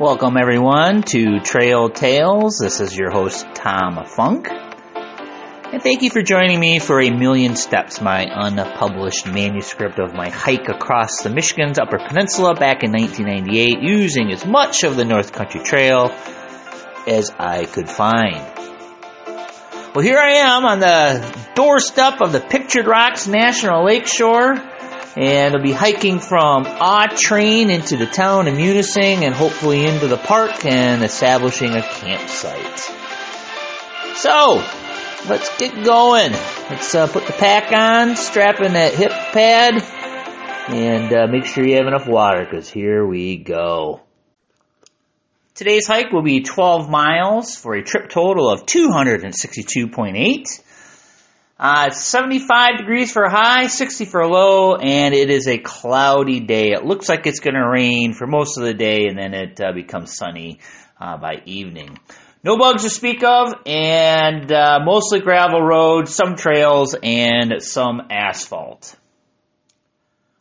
Welcome everyone to Trail Tales. This is your host Tom Funk. And thank you for joining me for A Million Steps, my unpublished manuscript of my hike across the Michigan's Upper Peninsula back in 1998 using as much of the North Country Trail as I could find. Well, here I am on the doorstep of the Pictured Rocks National Lakeshore and I'll be hiking from Autrain into the town of Munising and hopefully into the park and establishing a campsite. So, let's get going. Let's uh, put the pack on, strap in that hip pad, and uh, make sure you have enough water because here we go. Today's hike will be 12 miles for a trip total of 262.8. Uh, 75 degrees for a high, 60 for a low, and it is a cloudy day. It looks like it's going to rain for most of the day, and then it uh, becomes sunny uh, by evening. No bugs to speak of, and uh, mostly gravel roads, some trails, and some asphalt.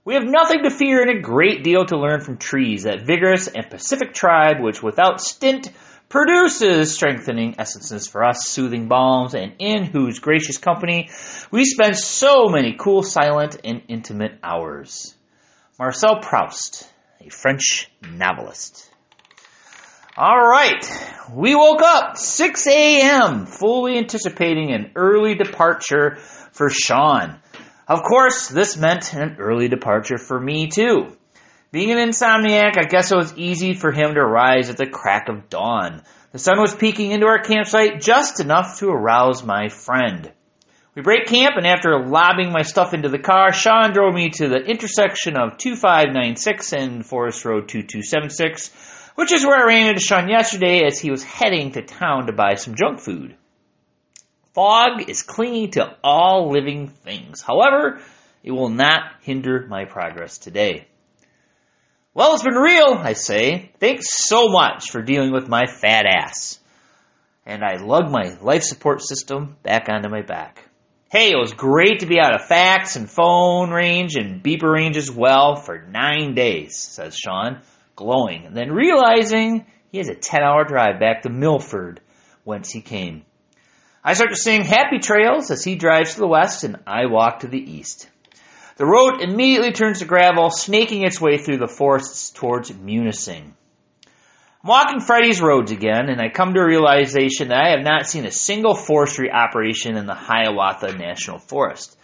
We have nothing to fear and a great deal to learn from trees, that vigorous and pacific tribe which without stint produces strengthening essences for us, soothing balms, and in whose gracious company we spend so many cool, silent, and intimate hours. Marcel Proust, a French novelist. All right, we woke up 6 a.m., fully anticipating an early departure for Sean. Of course, this meant an early departure for me too. Being an insomniac, I guess it was easy for him to rise at the crack of dawn. The sun was peeking into our campsite just enough to arouse my friend. We break camp, and after lobbing my stuff into the car, Sean drove me to the intersection of 2596 and Forest Road 2276, which is where I ran into Sean yesterday as he was heading to town to buy some junk food. Fog is clinging to all living things. However, it will not hinder my progress today. Well, it's been real, I say. Thanks so much for dealing with my fat ass. And I lug my life support system back onto my back. Hey, it was great to be out of fax and phone range and beeper range as well for nine days, says Sean, glowing, and then realizing he has a 10 hour drive back to Milford, whence he came. I start to sing Happy Trails as he drives to the west and I walk to the east. The road immediately turns to gravel, snaking its way through the forests towards Munising. I'm walking Freddy's roads again, and I come to a realization that I have not seen a single forestry operation in the Hiawatha National Forest.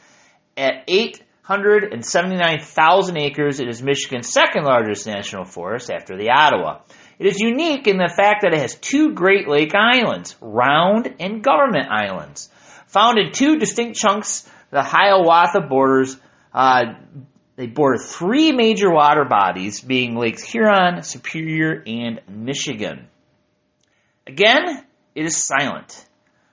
At 879,000 acres, it is Michigan's second largest national forest after the Ottawa. It is unique in the fact that it has two Great Lake islands, Round and Government Islands. Found in two distinct chunks, the Hiawatha borders uh, they border three major water bodies, being Lakes Huron, Superior, and Michigan. Again, it is silent.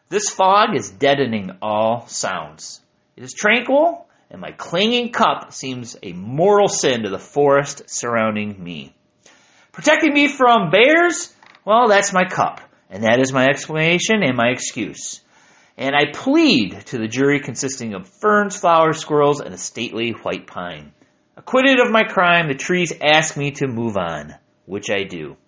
This fog is deadening all sounds. It is tranquil, and my clinging cup seems a mortal sin to the forest surrounding me. Protecting me from bears? Well, that's my cup, and that is my explanation and my excuse and I plead to the jury consisting of ferns, flowers, squirrels, and a stately white pine. Acquitted of my crime, the trees ask me to move on, which I do.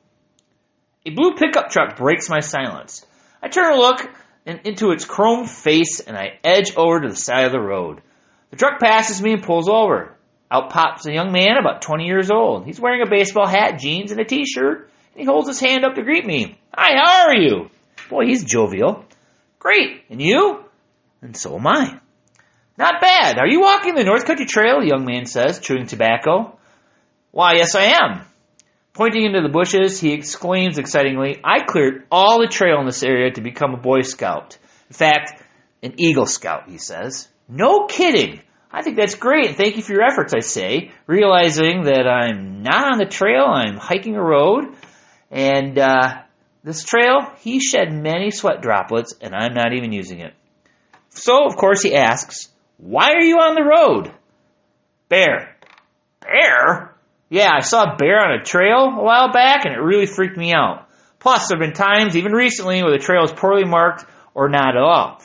A blue pickup truck breaks my silence. I turn to look and into its chrome face and I edge over to the side of the road. The truck passes me and pulls over. Out pops a young man about 20 years old. He's wearing a baseball hat, jeans, and a t-shirt. And he holds his hand up to greet me. Hi, how are you? Boy, he's jovial. Great. And you? And so am I. Not bad. Are you walking the North Country Trail? The young man says, chewing tobacco. Why, yes, I am. Pointing into the bushes, he exclaims excitingly, I cleared all the trail in this area to become a Boy Scout. In fact, an Eagle Scout, he says. No kidding. I think that's great. Thank you for your efforts, I say, realizing that I'm not on the trail, I'm hiking a road, and uh, this trail, he shed many sweat droplets, and I'm not even using it. So, of course, he asks, Why are you on the road? Bear. Bear? Yeah, I saw a bear on a trail a while back, and it really freaked me out. Plus, there have been times, even recently, where the trail is poorly marked or not at all.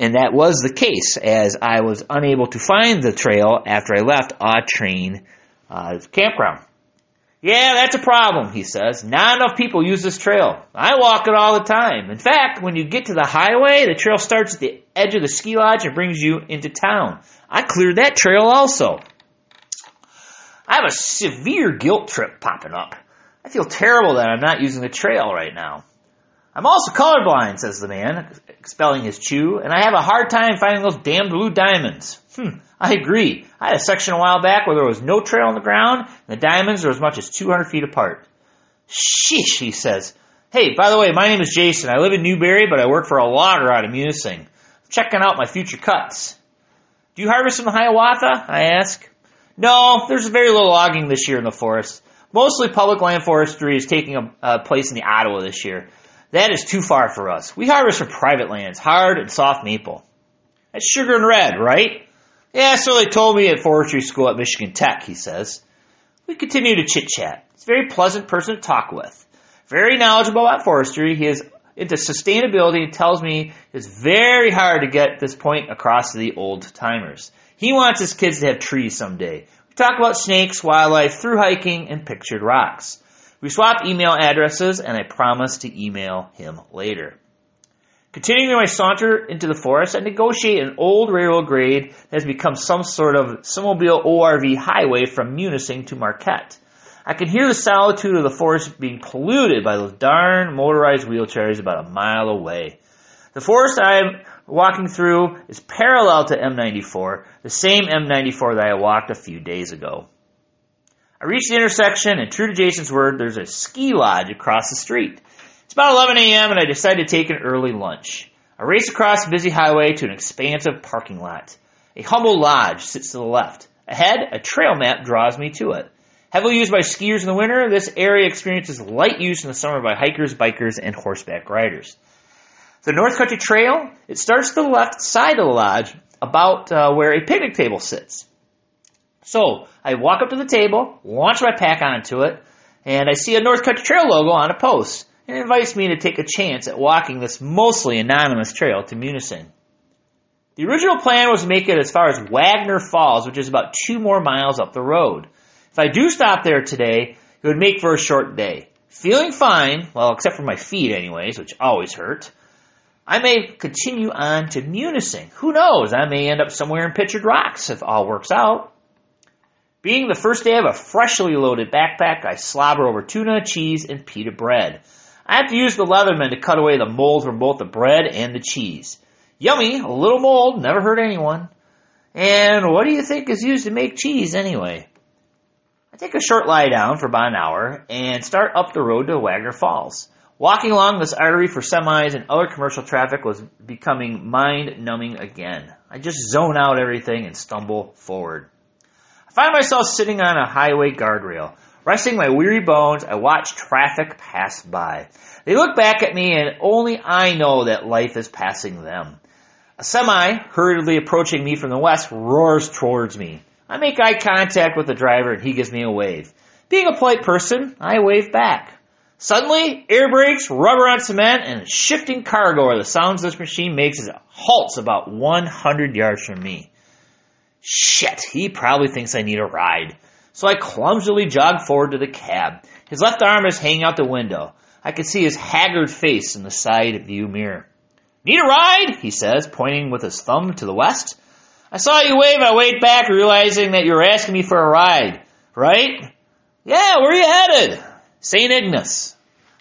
And that was the case, as I was unable to find the trail after I left Autrain uh, campground. Yeah, that's a problem, he says. Not enough people use this trail. I walk it all the time. In fact, when you get to the highway, the trail starts at the edge of the ski lodge and brings you into town. I cleared that trail also. I have a severe guilt trip popping up. I feel terrible that I'm not using the trail right now. I'm also colorblind, says the man, expelling his chew, and I have a hard time finding those damn blue diamonds. Hmm, I agree. I had a section a while back where there was no trail on the ground, and the diamonds are as much as 200 feet apart. Sheesh, he says. Hey, by the way, my name is Jason. I live in Newberry, but I work for a logger out of Munising. I'm checking out my future cuts. Do you harvest in the Hiawatha? I ask. No, there's very little logging this year in the forest. Mostly public land forestry is taking a place in the Ottawa this year. That is too far for us. We harvest from private lands, hard and soft maple. That's sugar and red, right? Yeah, so they told me at forestry school at Michigan Tech, he says. We continue to chit chat. He's a very pleasant person to talk with. Very knowledgeable about forestry. He is into sustainability and tells me it's very hard to get this point across to the old timers. He wants his kids to have trees someday. We talk about snakes, wildlife, through hiking, and pictured rocks. We swap email addresses, and I promise to email him later. Continuing my saunter into the forest, I negotiate an old railroad grade that has become some sort of snowmobile ORV highway from Munising to Marquette. I can hear the solitude of the forest being polluted by those darn motorized wheelchairs about a mile away. The forest I'm walking through is parallel to M94, the same M94 that I walked a few days ago. I reach the intersection, and true to Jason's word, there's a ski lodge across the street. It's about 11 a.m., and I decide to take an early lunch. I race across the busy highway to an expansive parking lot. A humble lodge sits to the left. Ahead, a trail map draws me to it. Heavily used by skiers in the winter, this area experiences light use in the summer by hikers, bikers, and horseback riders. The North Country Trail, it starts to the left side of the lodge, about uh, where a picnic table sits. So I walk up to the table, launch my pack onto it, and I see a North Country Trail logo on a post. And it invites me to take a chance at walking this mostly anonymous trail to Munising. The original plan was to make it as far as Wagner Falls, which is about two more miles up the road. If I do stop there today, it would make for a short day. Feeling fine, well, except for my feet anyways, which always hurt, I may continue on to Munising. Who knows? I may end up somewhere in Pictured Rocks if all works out. Being the first day of a freshly loaded backpack, I slobber over tuna, cheese, and pita bread. I have to use the Leatherman to cut away the mold from both the bread and the cheese. Yummy, a little mold, never hurt anyone. And what do you think is used to make cheese anyway? I take a short lie down for about an hour and start up the road to Wagner Falls. Walking along this artery for semis and other commercial traffic was becoming mind numbing again. I just zone out everything and stumble forward. Find myself sitting on a highway guardrail. Resting my weary bones, I watch traffic pass by. They look back at me and only I know that life is passing them. A semi, hurriedly approaching me from the west, roars towards me. I make eye contact with the driver and he gives me a wave. Being a polite person, I wave back. Suddenly, air brakes, rubber on cement, and shifting cargo are the sounds this machine makes as it halts about 100 yards from me. Shit, he probably thinks I need a ride so I clumsily jog forward to the cab. His left arm is hanging out the window. I can see his haggard face in the side view mirror. Need a ride? he says, pointing with his thumb to the west. I saw you wave, I waved back, realizing that you were asking me for a ride. Right? Yeah, where are you headed? St. Ignace.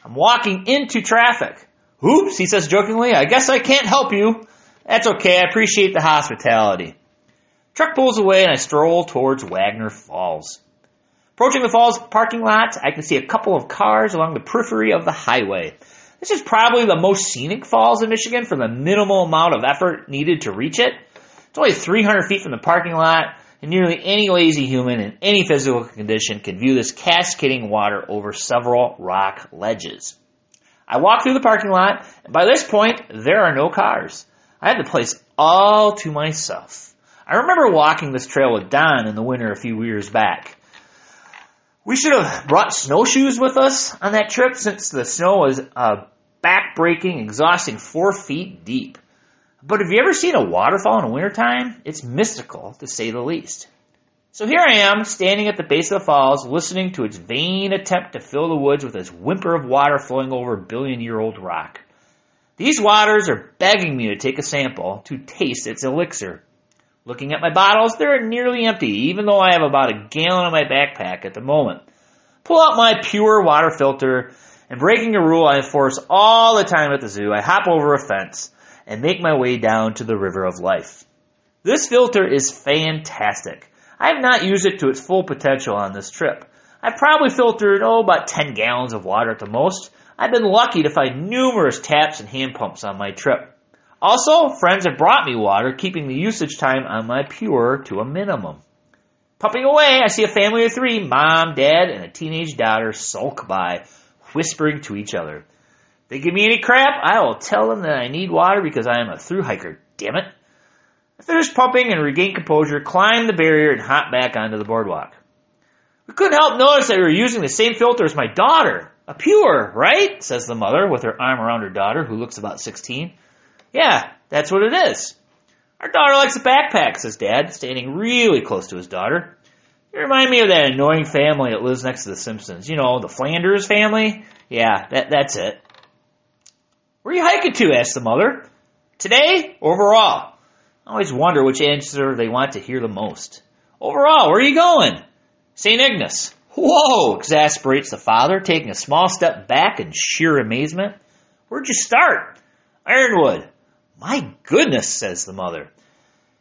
I'm walking into traffic. Oops, he says jokingly, I guess I can't help you. That's okay, I appreciate the hospitality. Truck pulls away and I stroll towards Wagner Falls. Approaching the falls parking lot, I can see a couple of cars along the periphery of the highway. This is probably the most scenic falls in Michigan for the minimal amount of effort needed to reach it. It's only 300 feet from the parking lot, and nearly any lazy human in any physical condition can view this cascading water over several rock ledges. I walk through the parking lot, and by this point, there are no cars. I have the place all to myself. I remember walking this trail with Don in the winter a few years back. We should have brought snowshoes with us on that trip since the snow was uh, back-breaking, exhausting four feet deep. But have you ever seen a waterfall in wintertime? It's mystical, to say the least. So here I am, standing at the base of the falls, listening to its vain attempt to fill the woods with its whimper of water flowing over a billion year old rock. These waters are begging me to take a sample to taste its elixir. Looking at my bottles, they're nearly empty, even though I have about a gallon in my backpack at the moment. Pull out my PUR water filter, and breaking a rule I enforce all the time at the zoo, I hop over a fence and make my way down to the river of life. This filter is fantastic. I have not used it to its full potential on this trip. I've probably filtered, oh, about 10 gallons of water at the most. I've been lucky to find numerous taps and hand pumps on my trip. Also, friends have brought me water, keeping the usage time on my PUR to a minimum. Pumping away, I see a family of three, mom, dad, and a teenage daughter sulk by, whispering to each other. They give me any crap, I will tell them that I need water because I am a through hiker, damn it. I finished pumping and regained composure, climb the barrier, and hop back onto the boardwalk. We couldn't help notice that we were using the same filter as my daughter. A PUR, right? says the mother with her arm around her daughter, who looks about 16. Yeah, that's what it is. Our daughter likes a backpack, says Dad, standing really close to his daughter. You remind me of that annoying family that lives next to the Simpsons. You know, the Flanders family? Yeah, that, that's it. Where are you hiking to? asks the mother. Today? Overall. I always wonder which answer they want to hear the most. Overall, where are you going? St. Ignace. Whoa, exasperates the father, taking a small step back in sheer amazement. Where'd you start? Ironwood. My goodness, says the mother.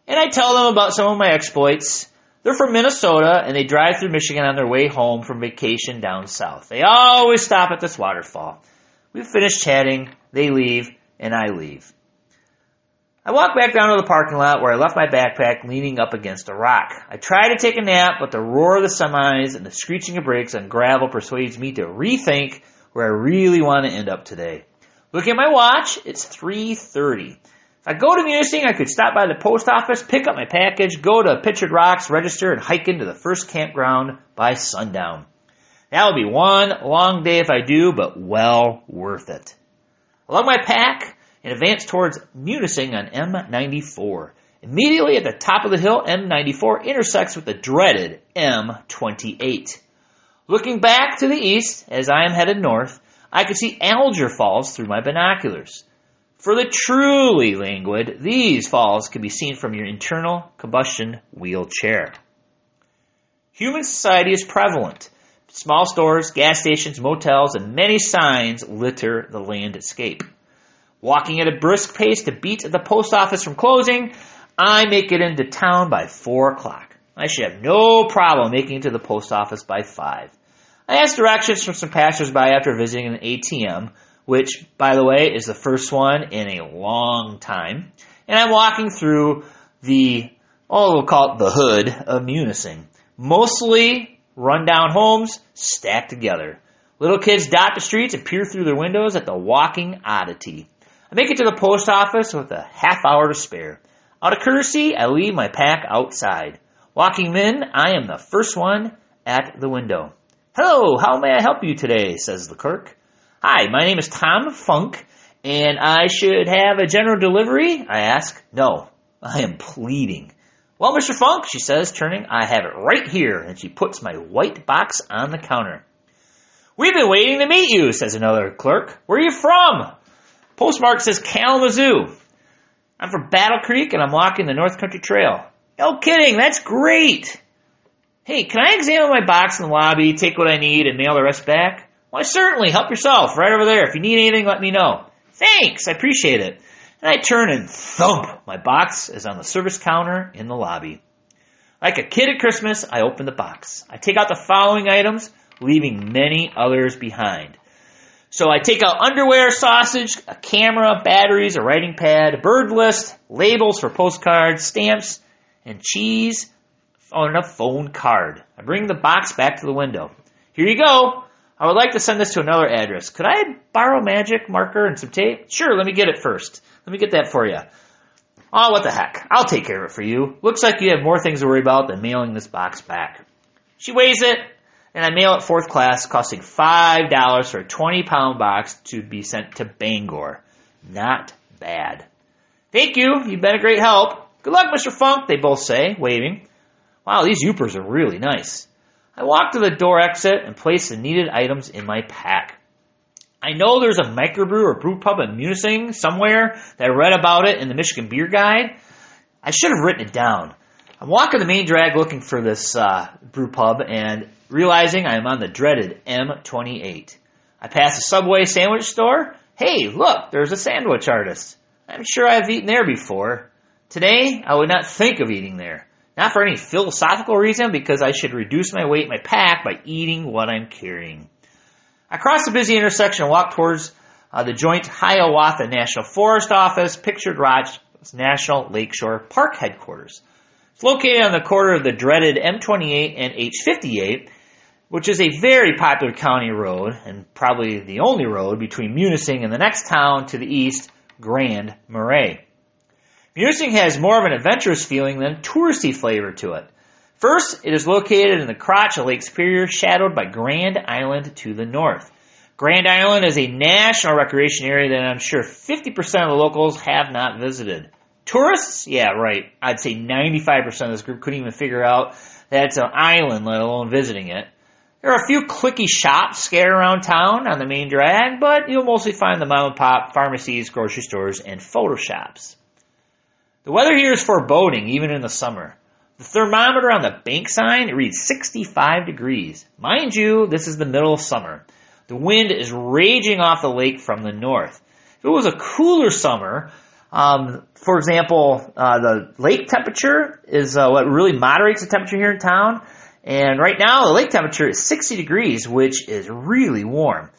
And I tell them about some of my exploits. They're from Minnesota and they drive through Michigan on their way home from vacation down south. They always stop at this waterfall. We finish chatting, they leave, and I leave. I walk back down to the parking lot where I left my backpack leaning up against a rock. I try to take a nap, but the roar of the semis and the screeching of brakes on gravel persuades me to rethink where I really want to end up today. Look at my watch, it's 3.30. If I go to Munising, I could stop by the post office, pick up my package, go to Pictured Rocks, register, and hike into the first campground by sundown. That will be one long day if I do, but well worth it. I lug my pack, and advance towards Munising on M94. Immediately at the top of the hill, M94 intersects with the dreaded M28. Looking back to the east, as I am headed north, I can see Alger Falls through my binoculars. For the truly languid, these falls can be seen from your internal combustion wheelchair. Human society is prevalent. Small stores, gas stations, motels, and many signs litter the landscape. Walking at a brisk pace to beat the post office from closing, I make it into town by 4 o'clock. I should have no problem making it to the post office by 5. I asked directions from some passersby after visiting an ATM, which, by the way, is the first one in a long time. And I'm walking through the, oh, we'll call it the hood of Munising. Mostly rundown homes stacked together. Little kids dot the streets and peer through their windows at the walking oddity. I make it to the post office with a half hour to spare. Out of courtesy, I leave my pack outside. Walking in, I am the first one at the window. Hello, how may I help you today? says the clerk. Hi, my name is Tom Funk, and I should have a general delivery? I ask. No, I am pleading. Well, Mr. Funk, she says, turning, I have it right here, and she puts my white box on the counter. We've been waiting to meet you, says another clerk. Where are you from? Postmark says Kalamazoo. I'm from Battle Creek and I'm walking the North Country Trail. No kidding, that's great. Hey, can I examine my box in the lobby, take what I need, and mail the rest back? Why, certainly. Help yourself. Right over there. If you need anything, let me know. Thanks. I appreciate it. And I turn and thump. My box is on the service counter in the lobby. Like a kid at Christmas, I open the box. I take out the following items, leaving many others behind. So I take out underwear, sausage, a camera, batteries, a writing pad, a bird list, labels for postcards, stamps, and cheese on a phone card. I bring the box back to the window. Here you go. I would like to send this to another address. Could I borrow magic marker and some tape? Sure, let me get it first. Let me get that for you. Oh, what the heck. I'll take care of it for you. Looks like you have more things to worry about than mailing this box back. She weighs it, and I mail it fourth class, costing $5 for a 20 pound box to be sent to Bangor. Not bad. Thank you. You've been a great help. Good luck, Mr. Funk, they both say, waving. Wow, these Yoopers are really nice. I walk to the door exit and place the needed items in my pack. I know there's a microbrew or brew pub in Munising somewhere that I read about it in the Michigan Beer Guide. I should have written it down. I'm walking the main drag looking for this uh, brew pub and realizing I am on the dreaded M28. I pass a Subway sandwich store. Hey, look, there's a sandwich artist. I'm sure I've eaten there before. Today, I would not think of eating there. Not for any philosophical reason, because I should reduce my weight in my pack by eating what I'm carrying. I cross the busy intersection and walk towards uh, the joint Hiawatha National Forest Office, Pictured Rocks National Lakeshore Park headquarters. It's located on the corner of the dreaded M28 and H58, which is a very popular county road and probably the only road between Munising and the next town to the east, Grand Marais. Munising has more of an adventurous feeling than touristy flavor to it. First, it is located in the crotch of Lake Superior, shadowed by Grand Island to the north. Grand Island is a national recreation area that I'm sure 50% of the locals have not visited. Tourists? Yeah, right. I'd say 95% of this group couldn't even figure out that it's an island, let alone visiting it. There are a few clicky shops scattered around town on the main drag, but you'll mostly find the mom and pop pharmacies, grocery stores, and photo shops. The weather here is foreboding, even in the summer. The thermometer on the bank sign reads 65 degrees. Mind you, this is the middle of summer. The wind is raging off the lake from the north. If it was a cooler summer, um, for example, uh, the lake temperature is uh, what really moderates the temperature here in town. And right now, the lake temperature is 60 degrees, which is really warm.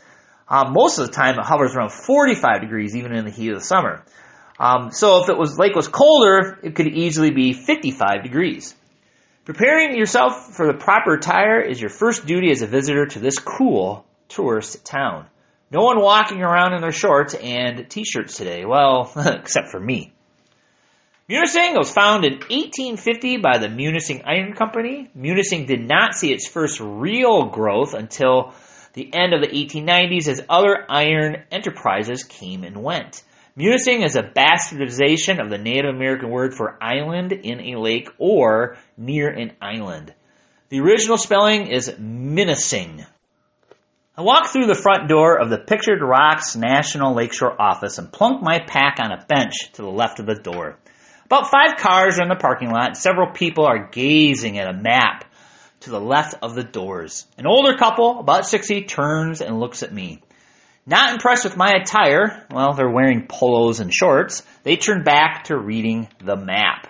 Uh, most of the time, it hovers around 45 degrees, even in the heat of the summer. Um, so if it was lake was colder, it could easily be 55 degrees. Preparing yourself for the proper attire is your first duty as a visitor to this cool tourist town. No one walking around in their shorts and t-shirts today. Well, except for me. Munising was founded in 1850 by the Munising Iron Company. Munising did not see its first real growth until the end of the 1890s as other iron enterprises came and went. Munising is a bastardization of the Native American word for island in a lake or near an island. The original spelling is Minising. I walk through the front door of the Pictured Rocks National Lakeshore office and plunk my pack on a bench to the left of the door. About five cars are in the parking lot several people are gazing at a map to the left of the doors. An older couple, about 60, turns and looks at me. Not impressed with my attire, well, they're wearing polos and shorts, they turn back to reading the map.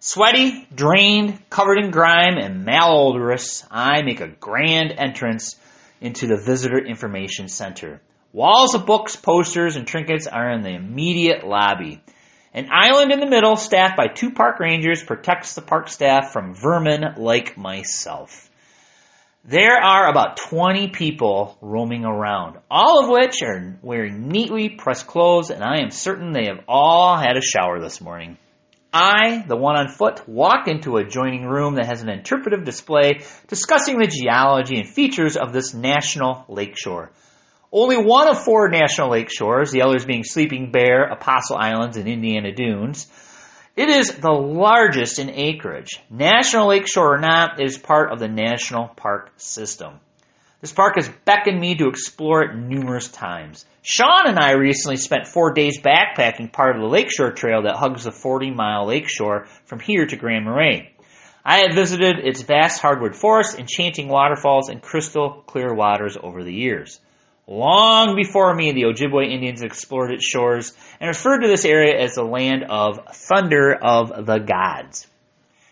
Sweaty, drained, covered in grime, and malodorous, I make a grand entrance into the Visitor Information Center. Walls of books, posters, and trinkets are in the immediate lobby. An island in the middle, staffed by two park rangers, protects the park staff from vermin like myself. There are about 20 people roaming around, all of which are wearing neatly pressed clothes, and I am certain they have all had a shower this morning. I, the one on foot, walk into a adjoining room that has an interpretive display discussing the geology and features of this national lakeshore. Only one of four national lake shores, the others being Sleeping Bear, Apostle Islands, and Indiana Dunes, it is the largest in acreage. National Lakeshore or not, it is part of the National Park System. This park has beckoned me to explore it numerous times. Sean and I recently spent four days backpacking part of the Lakeshore Trail that hugs the 40 mile lakeshore from here to Grand Marais. I have visited its vast hardwood forests, enchanting waterfalls, and crystal clear waters over the years. Long before me, the Ojibwe Indians explored its shores and referred to this area as the land of thunder of the gods.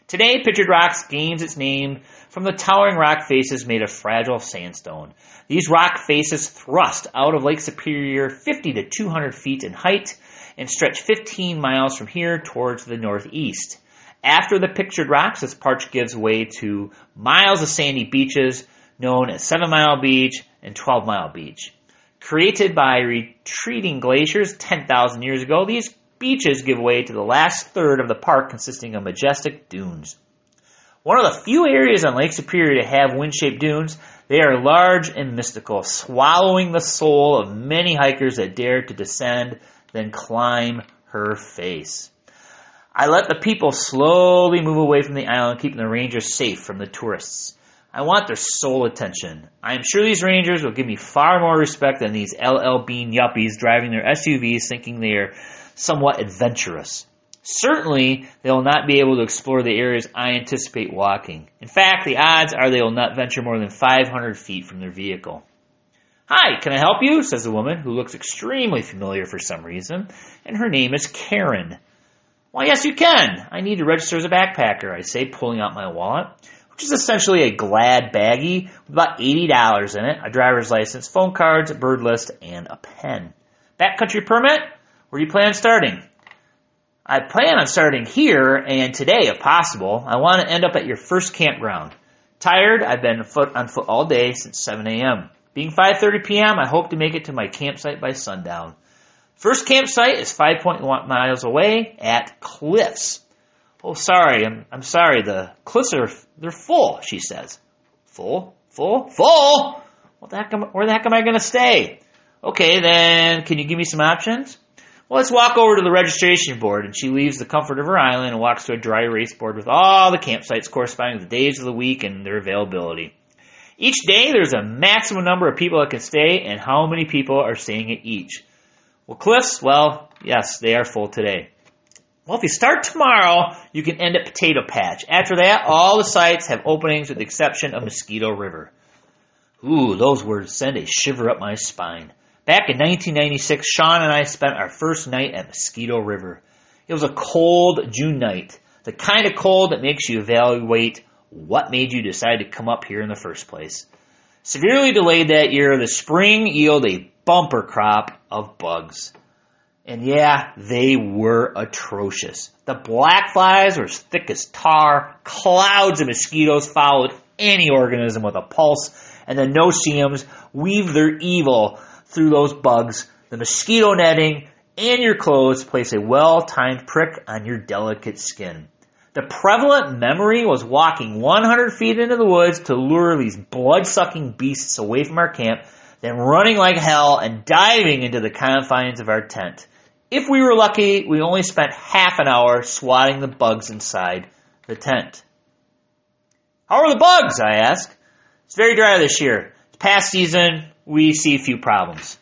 Today, Pictured Rocks gains its name from the towering rock faces made of fragile sandstone. These rock faces thrust out of Lake Superior 50 to 200 feet in height and stretch 15 miles from here towards the northeast. After the Pictured Rocks, this park gives way to miles of sandy beaches known as Seven Mile Beach and 12 Mile Beach. Created by retreating glaciers 10,000 years ago, these beaches give way to the last third of the park consisting of majestic dunes. One of the few areas on Lake Superior to have wind-shaped dunes, they are large and mystical, swallowing the soul of many hikers that dare to descend, then climb her face. I let the people slowly move away from the island, keeping the rangers safe from the tourists. I want their sole attention. I am sure these rangers will give me far more respect than these LL Bean yuppies driving their SUVs thinking they are somewhat adventurous. Certainly, they will not be able to explore the areas I anticipate walking. In fact, the odds are they will not venture more than 500 feet from their vehicle. Hi, can I help you? says a woman who looks extremely familiar for some reason, and her name is Karen. Why, yes, you can. I need to register as a backpacker, I say, pulling out my wallet which is essentially a glad baggie with about $80 in it, a driver's license, phone cards, bird list, and a pen. Backcountry permit? Where do you plan on starting? I plan on starting here and today if possible. I want to end up at your first campground. Tired, I've been foot on foot all day since 7 a.m. Being 5:30 p.m., I hope to make it to my campsite by sundown. First campsite is 5.1 miles away at Cliffs. Oh, sorry, I'm, I'm sorry, the cliffs are, they're full, she says. Full? Full? Full? What the heck am, where the heck am I gonna stay? Okay, then, can you give me some options? Well, let's walk over to the registration board, and she leaves the comfort of her island and walks to a dry erase board with all the campsites corresponding to the days of the week and their availability. Each day, there's a maximum number of people that can stay, and how many people are staying at each. Well, cliffs, well, yes, they are full today. Well, if you start tomorrow, you can end at Potato Patch. After that, all the sites have openings with the exception of Mosquito River. Ooh, those words send a shiver up my spine. Back in 1996, Sean and I spent our first night at Mosquito River. It was a cold June night, the kind of cold that makes you evaluate what made you decide to come up here in the first place. Severely delayed that year, the spring yielded a bumper crop of bugs. And yeah, they were atrocious. The black flies were as thick as tar. Clouds of mosquitoes followed any organism with a pulse. And the no-see-ums weave their evil through those bugs. The mosquito netting and your clothes place a well-timed prick on your delicate skin. The prevalent memory was walking 100 feet into the woods to lure these blood-sucking beasts away from our camp, then running like hell and diving into the confines of our tent. If we were lucky, we only spent half an hour swatting the bugs inside the tent. How are the bugs? I ask. It's very dry this year. It's past season, we see few problems.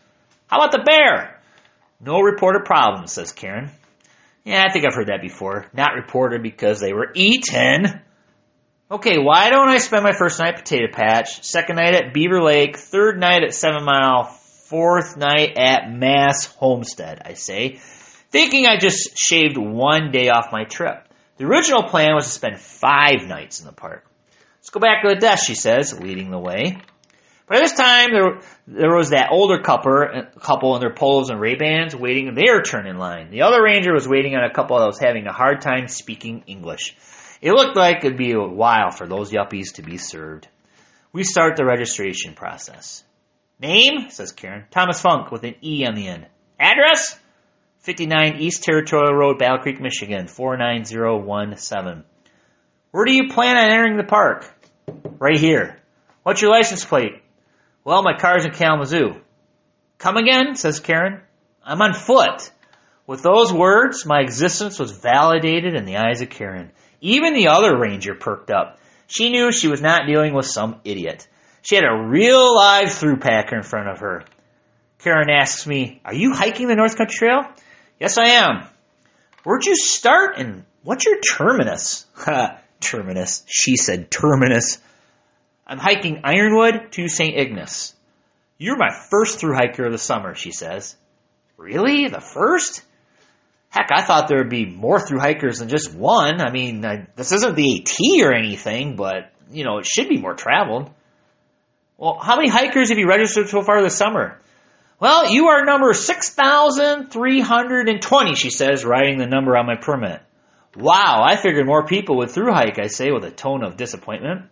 How about the bear? No reported problems, says Karen. Yeah, I think I've heard that before. Not reported because they were eaten. Okay, why don't I spend my first night at Potato Patch, second night at Beaver Lake, third night at Seven Mile, fourth night at Masse Homestead, I say, thinking I just shaved one day off my trip. The original plan was to spend five nights in the park. Let's go back to the desk, she says, leading the way. By this time, there, there was that older couple, couple in their polos and Ray-Bans waiting their turn in line. The other ranger was waiting on a couple that was having a hard time speaking English. It looked like it'd be a while for those yuppies to be served. We start the registration process. Name, says Karen. Thomas Funk with an E on the end. Address? 59 East Territorial Road, Battle Creek, Michigan, 49017. Where do you plan on entering the park? Right here. What's your license plate? Well, my car's in Kalamazoo. Come again, says Karen. I'm on foot. With those words, my existence was validated in the eyes of Karen. Even the other ranger perked up. She knew she was not dealing with some idiot. She had a real live through packer in front of her. Karen asks me, Are you hiking the North Country Trail? Yes, I am. Where'd you start and what's your terminus? Ha, terminus. She said terminus. I'm hiking Ironwood to St. Ignace. You're my first through hiker of the summer, she says. Really? The first? Heck, I thought there would be more through hikers than just one. I mean, I, this isn't the AT or anything, but, you know, it should be more traveled. Well, how many hikers have you registered so far this summer? Well, you are number 6,320, she says, writing the number on my permit. Wow, I figured more people would through hike, I say with a tone of disappointment.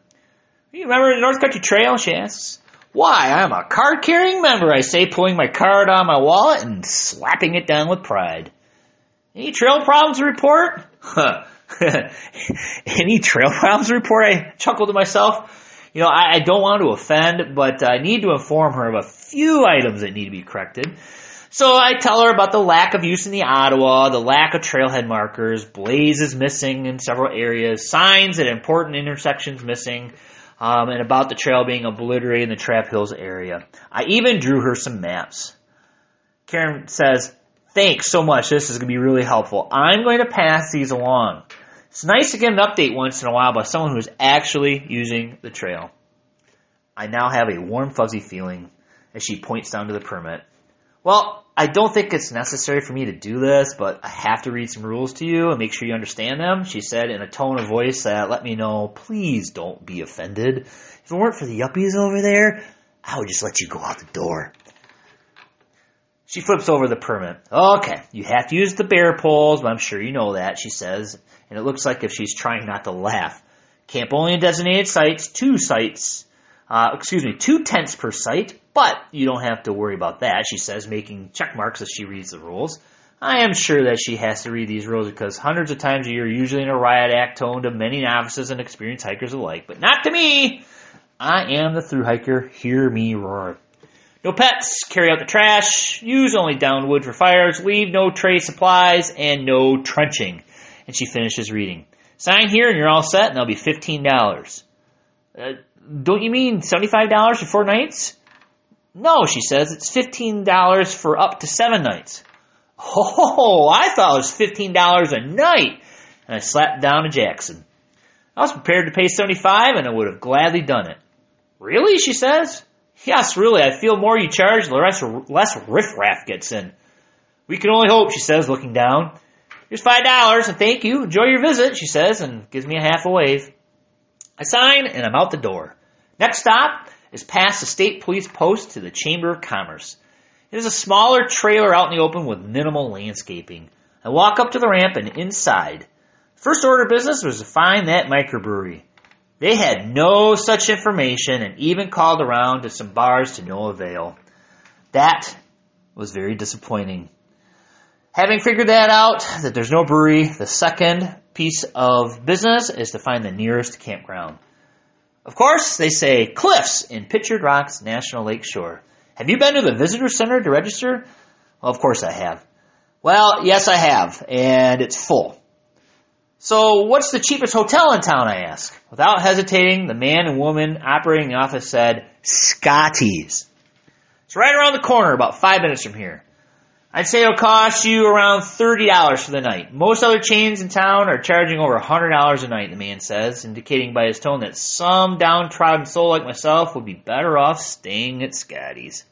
You remember the North Country Trail? She asks. Why, I'm a card carrying member, I say, pulling my card on my wallet and slapping it down with pride. Any trail problems report? Any trail problems report? I chuckled to myself you know, I, I don't want to offend, but I need to inform her of a few items that need to be corrected. So I tell her about the lack of use in the Ottawa, the lack of trailhead markers, blazes missing in several areas, signs at important intersections missing, um, and about the trail being obliterated in the Trap Hills area. I even drew her some maps. Karen says, Thanks so much. This is going to be really helpful. I'm going to pass these along. It's nice to get an update once in a while by someone who's actually using the trail. I now have a warm, fuzzy feeling as she points down to the permit. Well, I don't think it's necessary for me to do this, but I have to read some rules to you and make sure you understand them, she said in a tone of voice that let me know, please don't be offended. If it weren't for the yuppies over there, I would just let you go out the door. She flips over the permit. Okay, you have to use the bear poles, but I'm sure you know that, she says, and it looks like if she's trying not to laugh. Camp only in designated sites, two sites, uh, excuse me, two tents per site, but you don't have to worry about that, she says, making check marks as she reads the rules. I am sure that she has to read these rules because hundreds of times a year, usually in a riot act tone to many novices and experienced hikers alike, but not to me. I am the through hiker. Hear me roar. No pets, carry out the trash, use only down wood for fires, leave no tray supplies, and no trenching. And she finishes reading. Sign here and you're all set, and that'll be $15. Uh, don't you mean $75 for four nights? No, she says, it's $15 for up to seven nights. Oh, I thought it was $15 a night. And I slapped down to Jackson. I was prepared to pay 75 and I would have gladly done it. Really? She says. Yes, really. I feel more you charge, the less, less riffraff gets in. We can only hope, she says, looking down. Here's five dollars and thank you. Enjoy your visit, she says, and gives me a half a wave. I sign and I'm out the door. Next stop is past the state police post to the Chamber of Commerce. It is a smaller trailer out in the open with minimal landscaping. I walk up to the ramp and inside. First order of business was to find that microbrewery. They had no such information and even called around to some bars to no avail. That was very disappointing. Having figured that out, that there's no brewery, the second piece of business is to find the nearest campground. Of course, they say Cliffs in Pictured Rocks National Lake Shore. Have you been to the visitor center to register? Well, of course I have. Well, yes, I have, and it's full. So, what's the cheapest hotel in town? I ask. Without hesitating, the man and woman operating the office said, Scotty's. It's right around the corner, about five minutes from here. I'd say it'll cost you around $30 for the night. Most other chains in town are charging over $100 a night, the man says, indicating by his tone that some downtrodden soul like myself would be better off staying at Scotty's.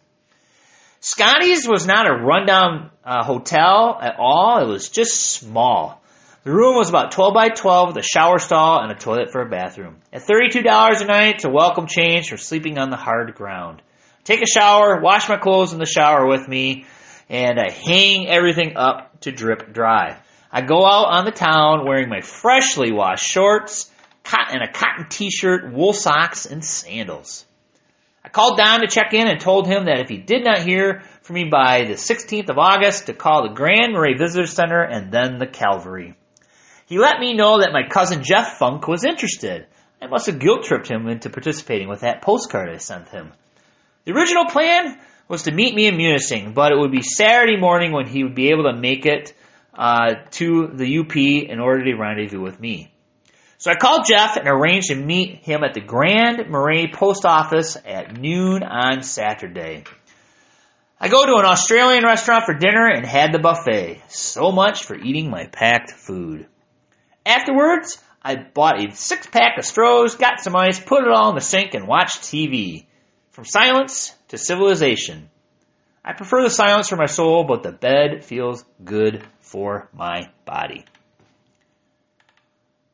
Scotty's was not a rundown uh, hotel at all. It was just small. The room was about 12 by 12 with a shower stall and a toilet for a bathroom. At $32 a night, it's a welcome change for sleeping on the hard ground. Take a shower, wash my clothes in the shower with me, and I hang everything up to drip dry. I go out on the town wearing my freshly washed shorts, cotton, and a cotton t-shirt, wool socks, and sandals. I called Don to check in and told him that if he did not hear from me by the 16th of August, to call the Grand Marais Visitor Center and then the Calvary. He let me know that my cousin Jeff Funk was interested. I must have guilt tripped him into participating with that postcard I sent him. The original plan was to meet me in Munising, but it would be Saturday morning when he would be able to make it uh, to the UP in order to rendezvous with me. So I called Jeff and arranged to meet him at the Grand Marais Post Office at noon on Saturday. I go to an Australian restaurant for dinner and had the buffet. So much for eating my packed food. Afterwards, I bought a six pack of Strohs, got some ice, put it all in the sink, and watched TV. From silence to civilization. I prefer the silence for my soul, but the bed feels good for my body.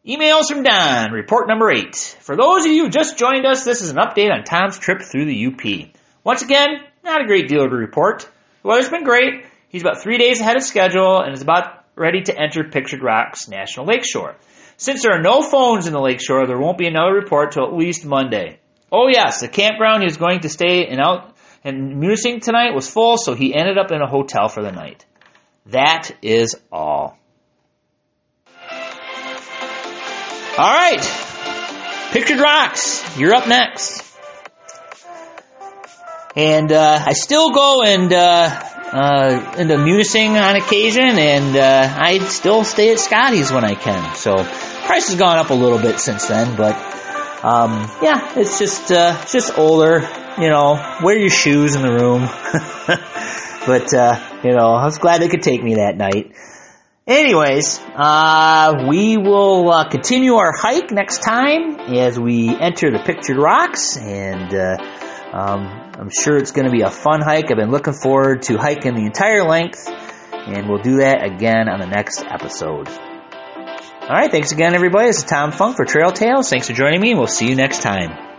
Emails from Don, report number eight. For those of you who just joined us, this is an update on Tom's trip through the UP. Once again, not a great deal to report. The weather's been great. He's about three days ahead of schedule and is about ready to enter Pictured Rocks National Lakeshore. Since there are no phones in the lakeshore, there won't be another report till at least Monday. Oh yes, the campground he was going to stay in out in Munising tonight was full, so he ended up in a hotel for the night. That is all. All right, Pictured Rocks, you're up next. And uh, I still go and uh, uh, into Munising on occasion, and uh, I still stay at Scotty's when I can. So price has gone up a little bit since then, but um, yeah, it's just uh, it's just older. You know, wear your shoes in the room. but uh, you know, I was glad they could take me that night. Anyways, uh, we will uh, continue our hike next time as we enter the pictured rocks, and uh, um, I'm sure it's going to be a fun hike. I've been looking forward to hiking the entire length, and we'll do that again on the next episode. All right, thanks again, everybody. This is Tom Funk for Trail Tales. Thanks for joining me, and we'll see you next time.